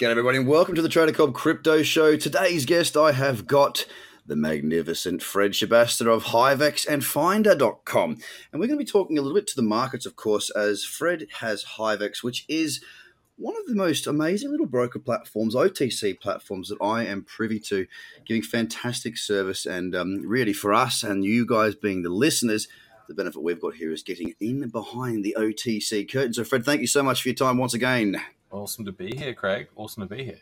G'day, everybody, and welcome to the Trader Cobb Crypto Show. Today's guest, I have got the magnificent Fred Schebesta of Hivex and Finder.com. And we're going to be talking a little bit to the markets, of course, as Fred has Hivex, which is one of the most amazing little broker platforms, OTC platforms that I am privy to, giving fantastic service. And um, really, for us and you guys being the listeners, the benefit we've got here is getting in behind the OTC curtain. So, Fred, thank you so much for your time once again. Awesome to be here, Craig. Awesome to be here.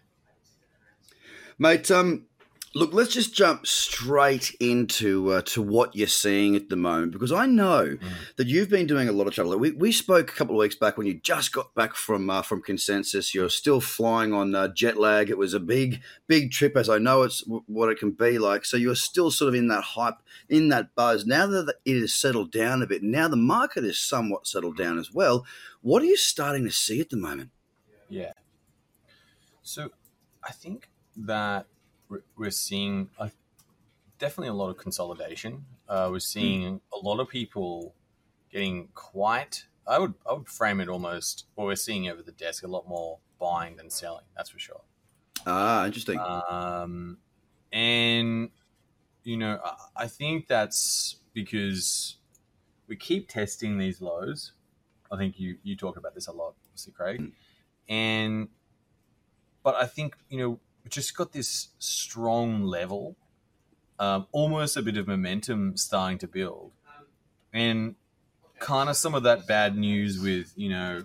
Mate, um, look, let's just jump straight into uh, to what you're seeing at the moment because I know mm. that you've been doing a lot of travel. We, we spoke a couple of weeks back when you just got back from uh, from Consensus. You're still flying on uh, jet lag. It was a big big trip, as I know it's w- what it can be like. So you're still sort of in that hype, in that buzz. Now that it has settled down a bit, now the market is somewhat settled down as well. What are you starting to see at the moment? So I think that we're seeing a, definitely a lot of consolidation. Uh, we're seeing mm. a lot of people getting quite. I would I would frame it almost. What we're seeing over the desk a lot more buying than selling. That's for sure. Ah, interesting. Um, and you know, I, I think that's because we keep testing these lows. I think you you talk about this a lot, obviously, Craig. Mm and but I think you know just got this strong level, um, almost a bit of momentum starting to build, and kind of some of that bad news with you know.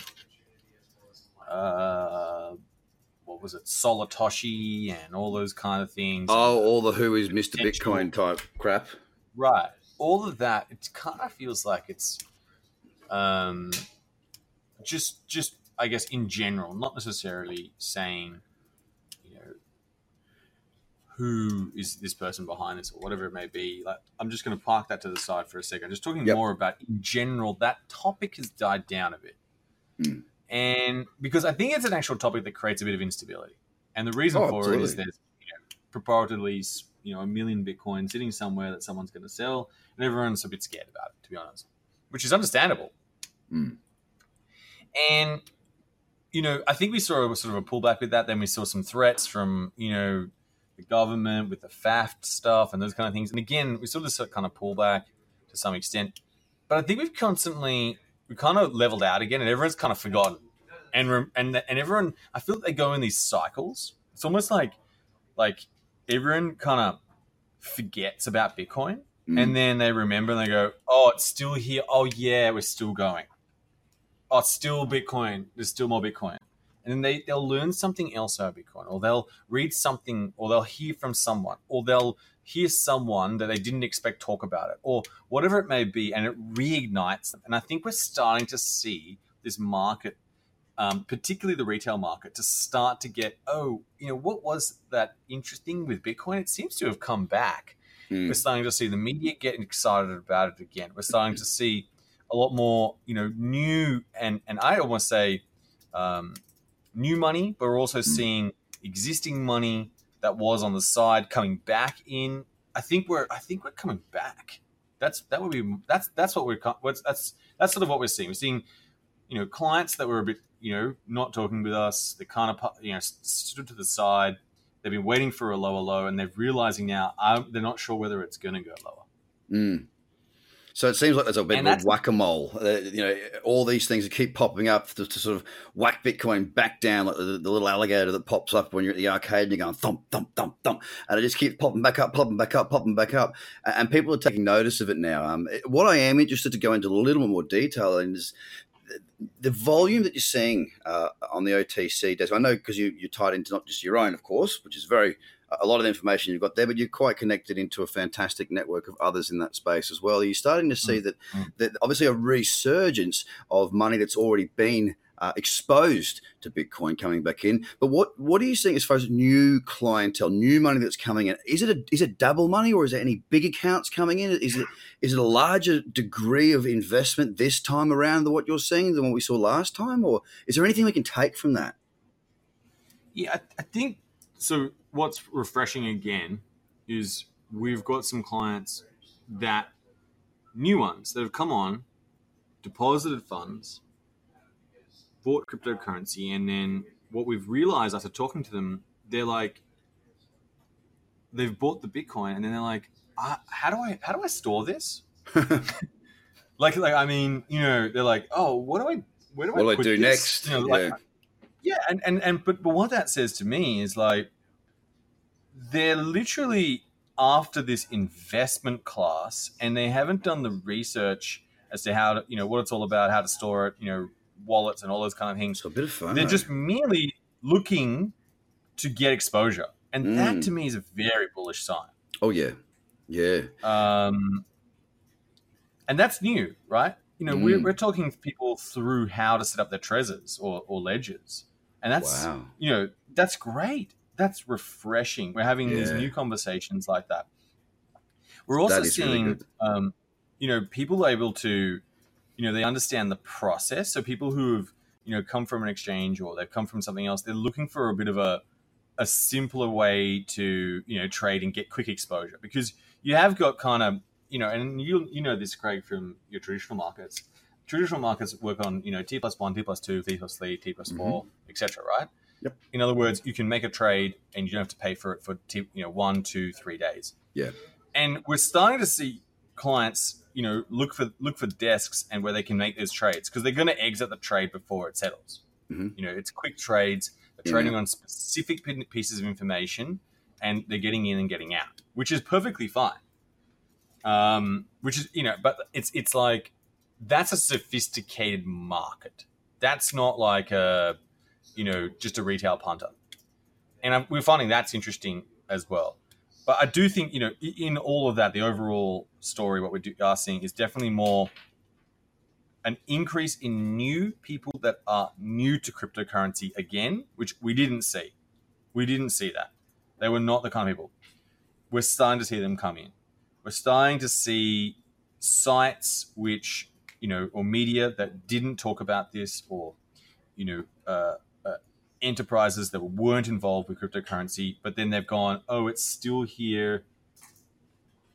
Uh, what was it, Solatoshi and all those kind of things. Oh, all the who is Mr. Bitcoin type crap. Right. All of that, it kind of feels like it's um, just just I guess in general, not necessarily saying, you know, who is this person behind this or whatever it may be. Like, I'm just going to park that to the side for a second. Just talking yep. more about in general, that topic has died down a bit, mm. and because I think it's an actual topic that creates a bit of instability, and the reason oh, for absolutely. it is there's you know, purportedly you know a million Bitcoin sitting somewhere that someone's going to sell, and everyone's a bit scared about it, to be honest, which is understandable. Mm. And you know, I think we saw a, sort of a pullback with that. Then we saw some threats from, you know, the government with the FATF stuff and those kind of things. And again, we saw this kind of pullback to some extent. But I think we've constantly, we kind of leveled out again and everyone's kind of forgotten. And, and, and everyone, I feel like they go in these cycles. It's almost like, like everyone kind of forgets about Bitcoin. Mm. And then they remember and they go, oh, it's still here. Oh, yeah, we're still going oh, it's still Bitcoin. There's still more Bitcoin. And then they, they'll learn something else about Bitcoin, or they'll read something, or they'll hear from someone, or they'll hear someone that they didn't expect talk about it, or whatever it may be, and it reignites them. And I think we're starting to see this market, um, particularly the retail market, to start to get, oh, you know, what was that interesting with Bitcoin? It seems to have come back. Mm. We're starting to see the media getting excited about it again. We're starting to see a lot more, you know, new and and I almost say um, new money, but we're also mm. seeing existing money that was on the side coming back in. I think we're I think we're coming back. That's that would be that's that's what we're what's that's that's sort of what we're seeing. We're seeing you know clients that were a bit you know not talking with us. They kind of you know stood to the side. They've been waiting for a lower low, and they're realizing now um, they're not sure whether it's going to go lower. Mm. So it seems like there's a bit of whack a mole. Uh, you know, all these things that keep popping up to, to sort of whack Bitcoin back down, like the, the, little alligator that pops up when you're at the arcade and you're going thump, thump, thump, thump, and it just keeps popping back up, popping back up, popping back up, and people are taking notice of it now. Um, what I am interested to go into a little bit more detail in is the volume that you're seeing uh, on the OTC desk. I know because you, you're tied into not just your own, of course, which is very a lot of the information you've got there, but you're quite connected into a fantastic network of others in that space as well. You're starting to see mm. that that obviously a resurgence of money that's already been uh, exposed to Bitcoin coming back in. But what what are you seeing as far as new clientele, new money that's coming in? Is it a, is it double money, or is there any big accounts coming in? Is it is it a larger degree of investment this time around than what you're seeing than what we saw last time, or is there anything we can take from that? Yeah, I, I think so what's refreshing again is we've got some clients that new ones that have come on, deposited funds, bought cryptocurrency, and then what we've realized after talking to them, they're like, they've bought the Bitcoin, and then they're like, uh, how do I how do I store this? like like I mean, you know, they're like, oh, what do I where do what I do I do next? You know, like, yeah. yeah, and, and and but but what that says to me is like they're literally after this investment class and they haven't done the research as to how to you know what it's all about, how to store it, you know, wallets and all those kind of things. It's a bit of fun. They're just merely looking to get exposure. And mm. that to me is a very bullish sign. Oh yeah. Yeah. Um, and that's new, right? You know, mm. we're, we're talking people through how to set up their Trezors or, or ledgers. And that's, wow. you know, that's great. That's refreshing. We're having yeah. these new conversations like that. We're also seeing, really um, you know, people able to, you know, they understand the process. So people who have, you know, come from an exchange or they've come from something else, they're looking for a bit of a, a simpler way to, you know, trade and get quick exposure because you have got kind of you know, and you you know this, Craig, from your traditional markets. Traditional markets work on you know T plus one, T plus two, T plus three, T plus mm-hmm. four, etc. Right? Yep. In other words, you can make a trade and you don't have to pay for it for you know one, two, three days. Yeah. And we're starting to see clients, you know, look for look for desks and where they can make those trades because they're going to exit the trade before it settles. Mm-hmm. You know, it's quick trades. They're trading on specific pieces of information, and they're getting in and getting out, which is perfectly fine um, which is you know, but it's it's like that's a sophisticated market. That's not like a you know just a retail punter, and I'm, we're finding that's interesting as well. But I do think you know in all of that, the overall story, what we are seeing is definitely more an increase in new people that are new to cryptocurrency again, which we didn't see. We didn't see that. They were not the kind of people. We're starting to see them come in we're starting to see sites which you know or media that didn't talk about this or you know uh, enterprises that weren't involved with cryptocurrency but then they've gone oh it's still here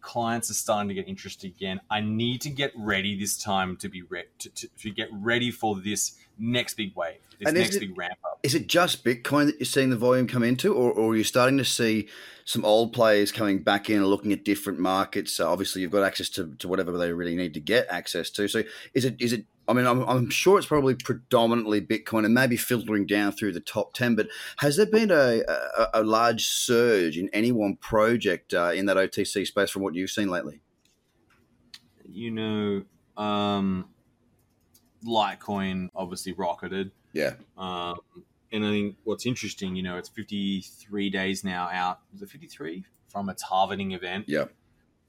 clients are starting to get interested again i need to get ready this time to be re- to, to, to get ready for this next big wave this and next it, big ramp up is it just bitcoin that you're seeing the volume come into or, or are you starting to see some old players coming back in and looking at different markets. So obviously, you've got access to, to whatever they really need to get access to. So is it is it? I mean, I'm, I'm sure it's probably predominantly Bitcoin and maybe filtering down through the top ten. But has there been a a, a large surge in any one project uh, in that OTC space from what you've seen lately? You know, um, Litecoin obviously rocketed. Yeah. Um, and I think what's interesting, you know, it's 53 days now out. Was it 53 from its harvesting event? Yeah.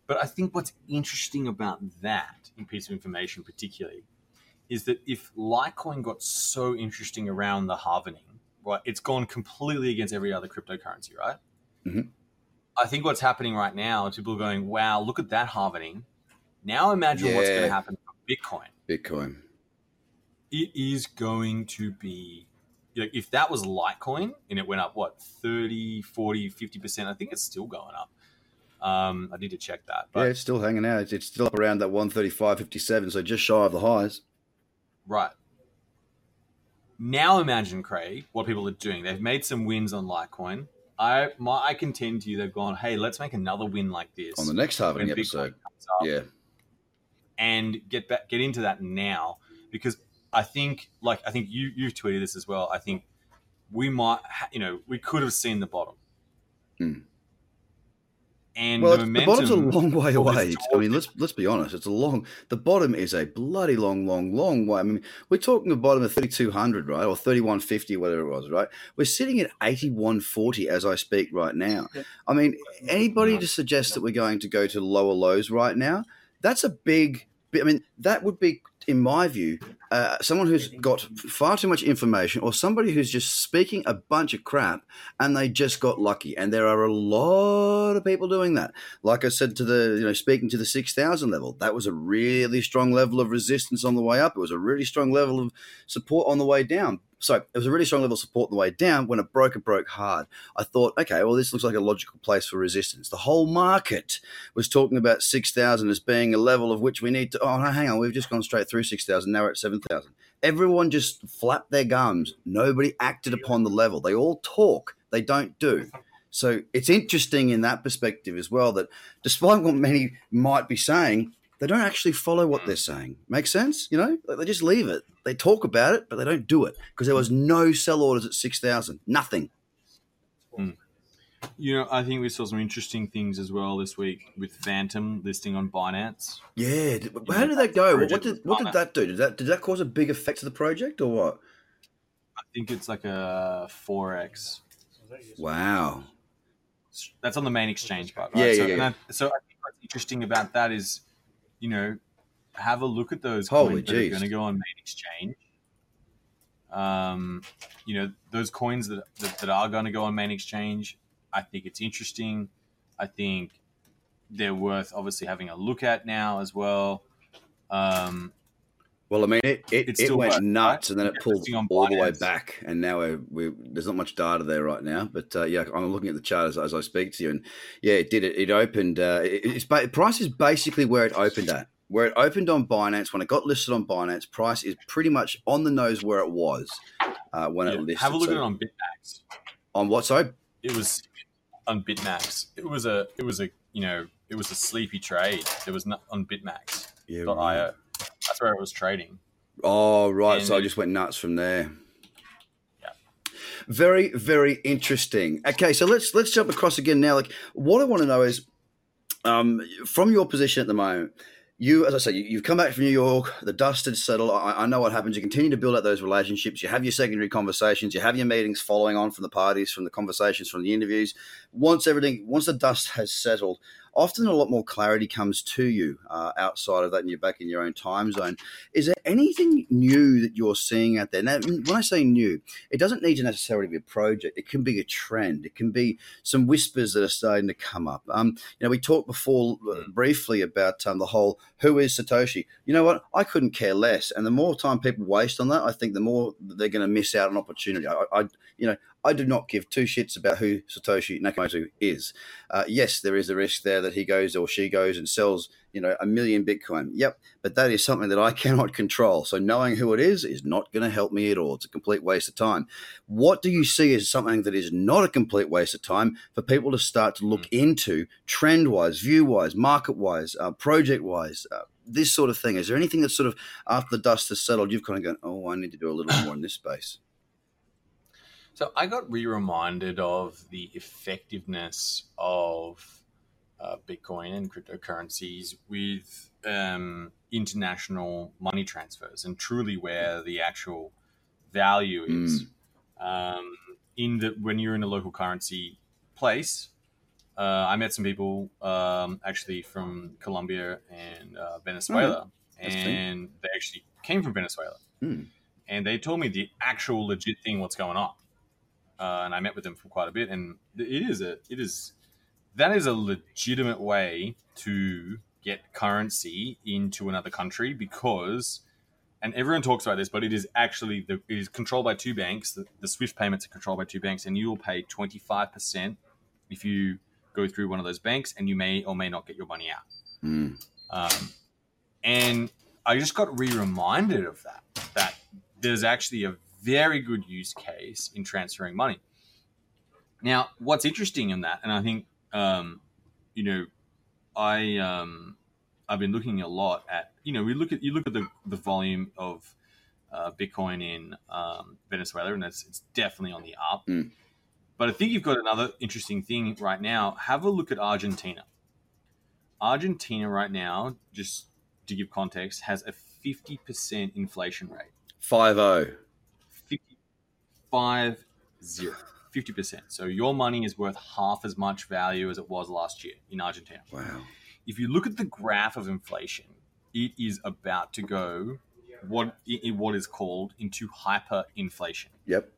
But I think what's interesting about that in piece of information, particularly, is that if Litecoin got so interesting around the halvening, right, it's gone completely against every other cryptocurrency, right? Mm-hmm. I think what's happening right now, is people are going, "Wow, look at that halvening." Now imagine yeah. what's going to happen for Bitcoin. Bitcoin. It is going to be you know, if that was Litecoin and it went up, what, 30, 40, 50%, I think it's still going up. Um, I need to check that. But, yeah, it's still hanging out. It's still up around that 135, 57, so just shy of the highs. Right. Now imagine, Craig, what people are doing. They've made some wins on Litecoin. I my, I contend to you, they've gone, hey, let's make another win like this on the next halving episode. Yeah, and get back, get into that now because I think, like I think you you tweeted this as well. I think we might, you know, we could have seen the bottom. Hmm. And well, the, the, bottom's a long way away. I mean, let's let's be honest. It's a long. The bottom is a bloody long, long, long way. I mean, we're talking the bottom of thirty two hundred, right, or thirty one fifty, whatever it was, right? We're sitting at eighty one forty as I speak right now. I mean, anybody to suggest that we're going to go to lower lows right now? That's a big. I mean, that would be in my view, uh, someone who's got far too much information or somebody who's just speaking a bunch of crap and they just got lucky. And there are a lot of people doing that. Like I said to the, you know, speaking to the 6,000 level, that was a really strong level of resistance on the way up. It was a really strong level of support on the way down so it was a really strong level of support on the way down. When it broke, it broke hard. I thought, okay, well, this looks like a logical place for resistance. The whole market was talking about 6,000 as being a level of which we need to, oh, no, hang on, we've just gone straight through 6,000. Now we're at 7,000. Everyone just flapped their gums. Nobody acted upon the level. They all talk, they don't do. So it's interesting in that perspective as well that despite what many might be saying, they don't actually follow what they're saying. Make sense? You know, they just leave it. They talk about it, but they don't do it because there was no sell orders at 6,000. Nothing. Mm. You know, I think we saw some interesting things as well this week with Fantom listing on Binance. Yeah, how did that go? What did what did that do? Did that did that cause a big effect to the project or what? I think it's like a four x. Wow, that's on the main exchange part. Right? Yeah, so, yeah, yeah. I, so I think what's interesting about that is, you know, have a look at those Holy coins geez. that are going to go on main exchange. Um, you know, those coins that, that, that are going to go on main exchange, I think it's interesting. I think they're worth obviously having a look at now as well. Um, well, I mean, it it, it went nuts, right? and then it pulled all the way back, and now we're, we're, there's not much data there right now. But uh, yeah, I'm looking at the chart as, as, I speak to you, and yeah, it did it. It opened. Uh, it, it's price is basically where it opened at. Where it opened on Binance, when it got listed on Binance, price is pretty much on the nose where it was uh, when yeah, it listed. Have a look so, at it on BitMax. On what side? It was on BitMax. It was a it was a you know it was a sleepy trade. It was not on BitMax. Yeah, right. That's where it was trading. Oh right, and so I just went nuts from there. Yeah. Very very interesting. Okay, so let's let's jump across again now. Like what I want to know is, um, from your position at the moment you, as I said, you, have come back from New York. The dust had settled. I, I, know what happens. You continue to build up those relationships. You have your secondary conversations. You have your meetings following on from the parties, from the conversations, from the interviews. Once everything, once the dust has settled, often a lot more clarity comes to you uh, outside of that, and you're back in your own time zone. Is there anything new that you're seeing out there? Now, when I say new, it doesn't need to necessarily be a project. It can be a trend. It can be some whispers that are starting to come up. Um, you know, we talked before hmm. briefly about um, the whole who is Satoshi. You know what? I couldn't care less. And the more time people waste on that, I think the more they're going to miss out on opportunity. I, I you know, I do not give two shits about who Satoshi Nakamoto is. Uh, yes, there is a risk there that he goes or she goes and sells, you know, a million Bitcoin. Yep, but that is something that I cannot control. So knowing who it is is not going to help me at all. It's a complete waste of time. What do you see as something that is not a complete waste of time for people to start to look mm. into trend wise, view wise, market wise, uh, project wise? Uh, this sort of thing. Is there anything that sort of after the dust has settled, you've kind of gone, oh, I need to do a little more in this space? So I got re reminded of the effectiveness of uh, Bitcoin and cryptocurrencies with um, international money transfers and truly where the actual value is. Mm. Um, in the when you're in a local currency place, uh, I met some people um, actually from Colombia and uh, Venezuela, oh, and they actually came from Venezuela, mm. and they told me the actual legit thing, what's going on uh, and I met with them for quite a bit. And it is a it is that is a legitimate way to get currency into another country because and everyone talks about this, but it is actually the, it is controlled by two banks. The, the Swift payments are controlled by two banks, and you will pay twenty five percent if you go through one of those banks, and you may or may not get your money out. Mm. Um, and I just got re reminded of that. That there's actually a very good use case in transferring money. Now, what's interesting in that, and I think, um, you know, I um, I've been looking a lot at, you know, we look at you look at the the volume of uh, Bitcoin in um, Venezuela, and that's it's definitely on the up. Mm. But I think you've got another interesting thing right now. Have a look at Argentina. Argentina right now, just to give context, has a fifty percent inflation rate. Five zero. Five zero. 50%. So your money is worth half as much value as it was last year in Argentina. Wow. If you look at the graph of inflation, it is about to go what in what is called into hyperinflation. Yep.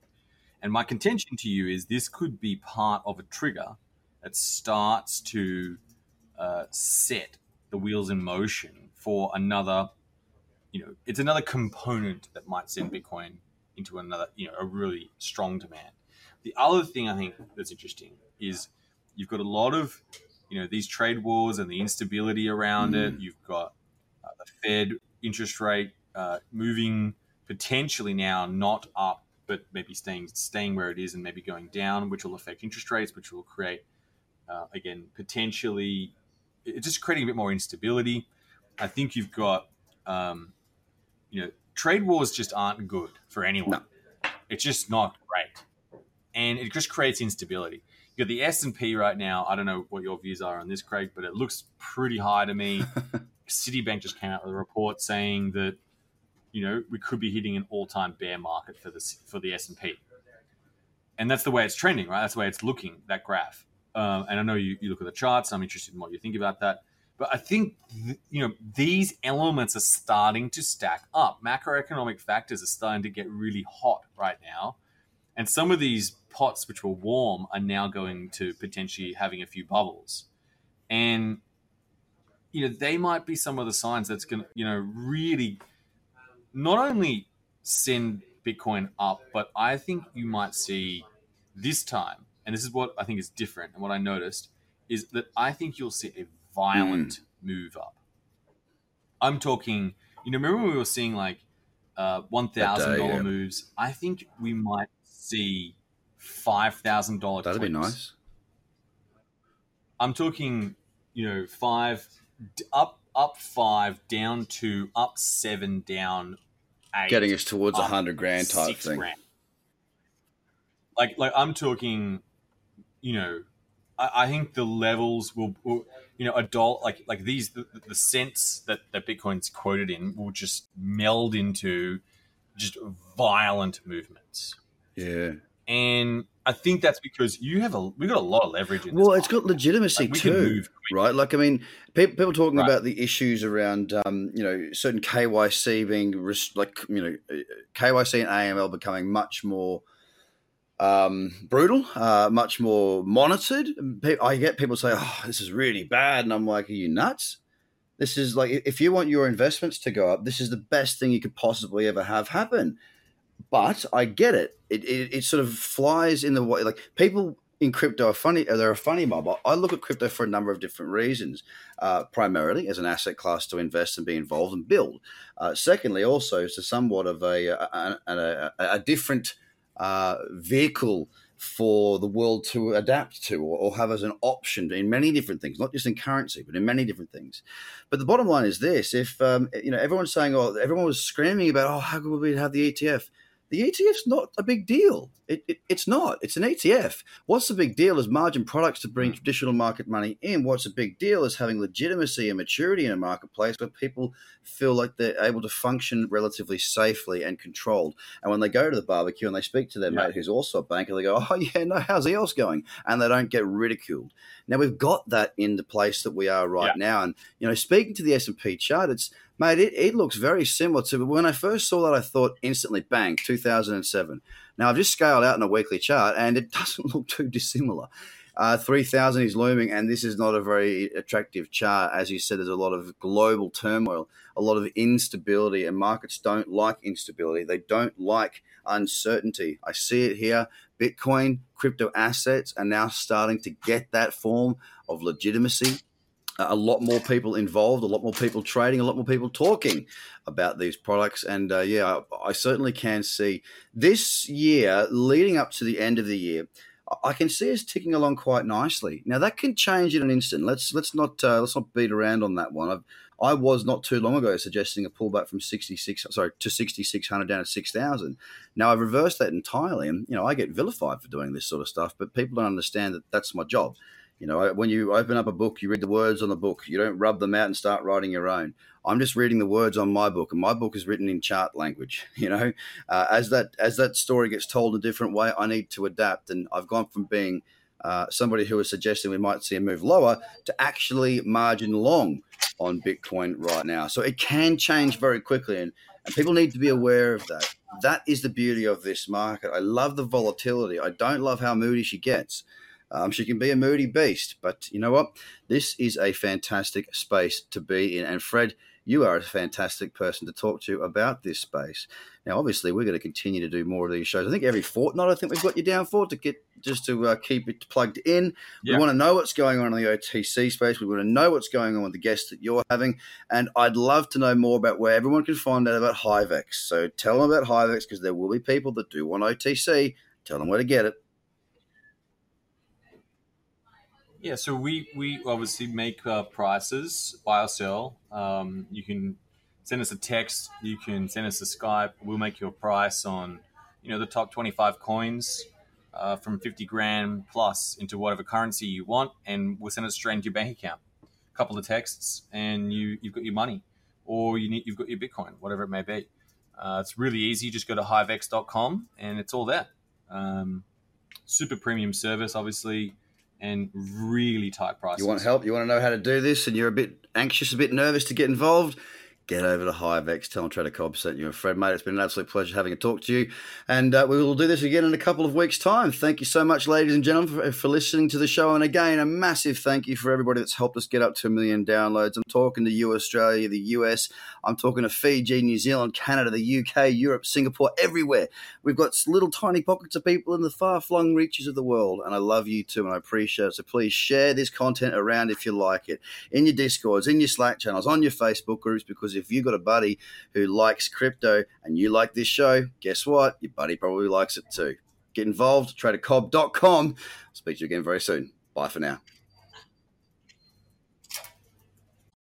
And my contention to you is this could be part of a trigger that starts to uh, set the wheels in motion for another, you know, it's another component that might send Bitcoin into another, you know, a really strong demand. The other thing I think that's interesting is you've got a lot of, you know, these trade wars and the instability around mm. it. You've got uh, the Fed interest rate uh, moving potentially now not up, but maybe staying staying where it is and maybe going down, which will affect interest rates, which will create uh, again potentially it's just creating a bit more instability. I think you've got um, you know trade wars just aren't good for anyone. No. It's just not great, and it just creates instability. You got the S and P right now. I don't know what your views are on this, Craig, but it looks pretty high to me. Citibank just came out with a report saying that you know, we could be hitting an all-time bear market for the for the S and P, and that's the way it's trending, right? That's the way it's looking that graph. Um, and I know you, you look at the charts. I'm interested in what you think about that. But I think th- you know these elements are starting to stack up. Macroeconomic factors are starting to get really hot right now, and some of these pots which were warm are now going to potentially having a few bubbles, and you know they might be some of the signs that's going to you know really not only send Bitcoin up, but I think you might see this time, and this is what I think is different, and what I noticed is that I think you'll see a violent mm. move up. I'm talking, you know, remember we were seeing like uh, one thousand dollar yeah. moves. I think we might see five thousand dollar. That'd clicks. be nice. I'm talking, you know, five up up five, down two, up seven, down eight. Getting us towards a hundred grand type thing. Grand. Like, like I'm talking, you know, I, I think the levels will, will, you know, adult like like these the, the cents that that Bitcoin's quoted in will just meld into just violent movements. Yeah, and I think that's because you have a we got a lot of leverage. well, it's got legitimacy like, too, right? Like, I mean, people, people talking right. about the issues around, um, you know, certain KYC being like, you know, KYC and AML becoming much more um, brutal, uh, much more monitored. I get people say, "Oh, this is really bad," and I'm like, "Are you nuts?" This is like, if you want your investments to go up, this is the best thing you could possibly ever have happen but I get it. It, it. it sort of flies in the way like people in crypto are funny. They're a funny mob. I look at crypto for a number of different reasons. Uh, primarily as an asset class to invest and be involved and build. Uh, secondly, also as a somewhat of a a, a, a different uh, vehicle for the world to adapt to or, or, have as an option in many different things, not just in currency, but in many different things. But the bottom line is this: if um, you know everyone's saying, "Oh, everyone was screaming about, oh, how could we have the ETF?" The ETF's not a big deal. It, it, it's not. It's an ETF. What's the big deal is margin products to bring hmm. traditional market money in. What's a big deal is having legitimacy and maturity in a marketplace where people feel like they're able to function relatively safely and controlled. And when they go to the barbecue and they speak to their yeah. mate who's also a banker, they go, "Oh yeah, no, how's the else going?" And they don't get ridiculed. Now we've got that in the place that we are right yeah. now. And you know, speaking to the S and P chart, it's mate, it, it looks very similar to when I first saw that. I thought instantly, bang, 2007. Now I've just scaled out in a weekly chart, and it doesn't look too dissimilar. Uh, 3000 is looming, and this is not a very attractive chart. As you said, there's a lot of global turmoil, a lot of instability, and markets don't like instability. They don't like uncertainty. I see it here. Bitcoin, crypto assets are now starting to get that form of legitimacy a lot more people involved, a lot more people trading, a lot more people talking about these products. And uh, yeah, I, I, certainly can see this year leading up to the end of the year. I can see us ticking along quite nicely. Now that can change in an instant. Let's let's not uh, let's not beat around on that one. I've, I was not too long ago suggesting a pullback from 66 sorry to 6600 down to 6000. Now I've reversed that entirely and you know I get vilified for doing this sort of stuff but people don't understand that that's my job. You know, when you open up a book, you read the words on the book. You don't rub them out and start writing your own. I'm just reading the words on my book, and my book is written in chart language. You know, uh, as that as that story gets told a different way, I need to adapt. And I've gone from being uh, somebody was suggesting we might see a move lower to actually margin long on Bitcoin right now. So it can change very quickly, and, and people need to be aware of that. That is the beauty of this market. I love the volatility. I don't love how moody she gets. Um, she can be a moody beast, but you know what? This is a fantastic space to be in. And Fred, you are a fantastic person to talk to about this space. Now, obviously, we're going to continue to do more of these shows. I think every fortnight, I think we've got you down for to get just to uh, keep it plugged in. Yeah. We want to know what's going on in the OTC space. We want to know what's going on with the guests that you're having, and I'd love to know more about where everyone can find out about Hivex. So tell them about Hivex because there will be people that do want OTC. Tell them where to get it. Yeah, so we we obviously make uh, prices, buy or sell. Um, you can send us a text. You can send us a Skype. We'll make you a price on, you know, the top twenty five coins uh, from fifty grand plus into whatever currency you want, and we'll send it straight into your bank account. A couple of texts, and you you've got your money, or you need you've got your Bitcoin, whatever it may be. Uh, it's really easy. Just go to hivex.com and it's all there. Um, super premium service, obviously and really tight prices. You want help? You want to know how to do this, and you're a bit anxious, a bit nervous to get involved? Get over to Hivex. Tell them Trader Cobb sent you a Fred, mate. It's been an absolute pleasure having a talk to you. And uh, we will do this again in a couple of weeks' time. Thank you so much, ladies and gentlemen, for, for, listening to the show. And again, a massive thank you for everybody that's helped us get up to a million downloads. I'm talking to you, Australia, the US. I'm talking to Fiji, New Zealand, Canada, the UK, Europe, Singapore, everywhere. We've got little tiny pockets of people in the far flung reaches of the world. And I love you too, and I appreciate it. So please share this content around if you like it in your Discords, in your Slack channels, on your Facebook groups, because if you've got a buddy who likes crypto and you like this show, guess what? Your buddy probably likes it too. Get involved, tradercobb.com. I'll speak to you again very soon. Bye for now.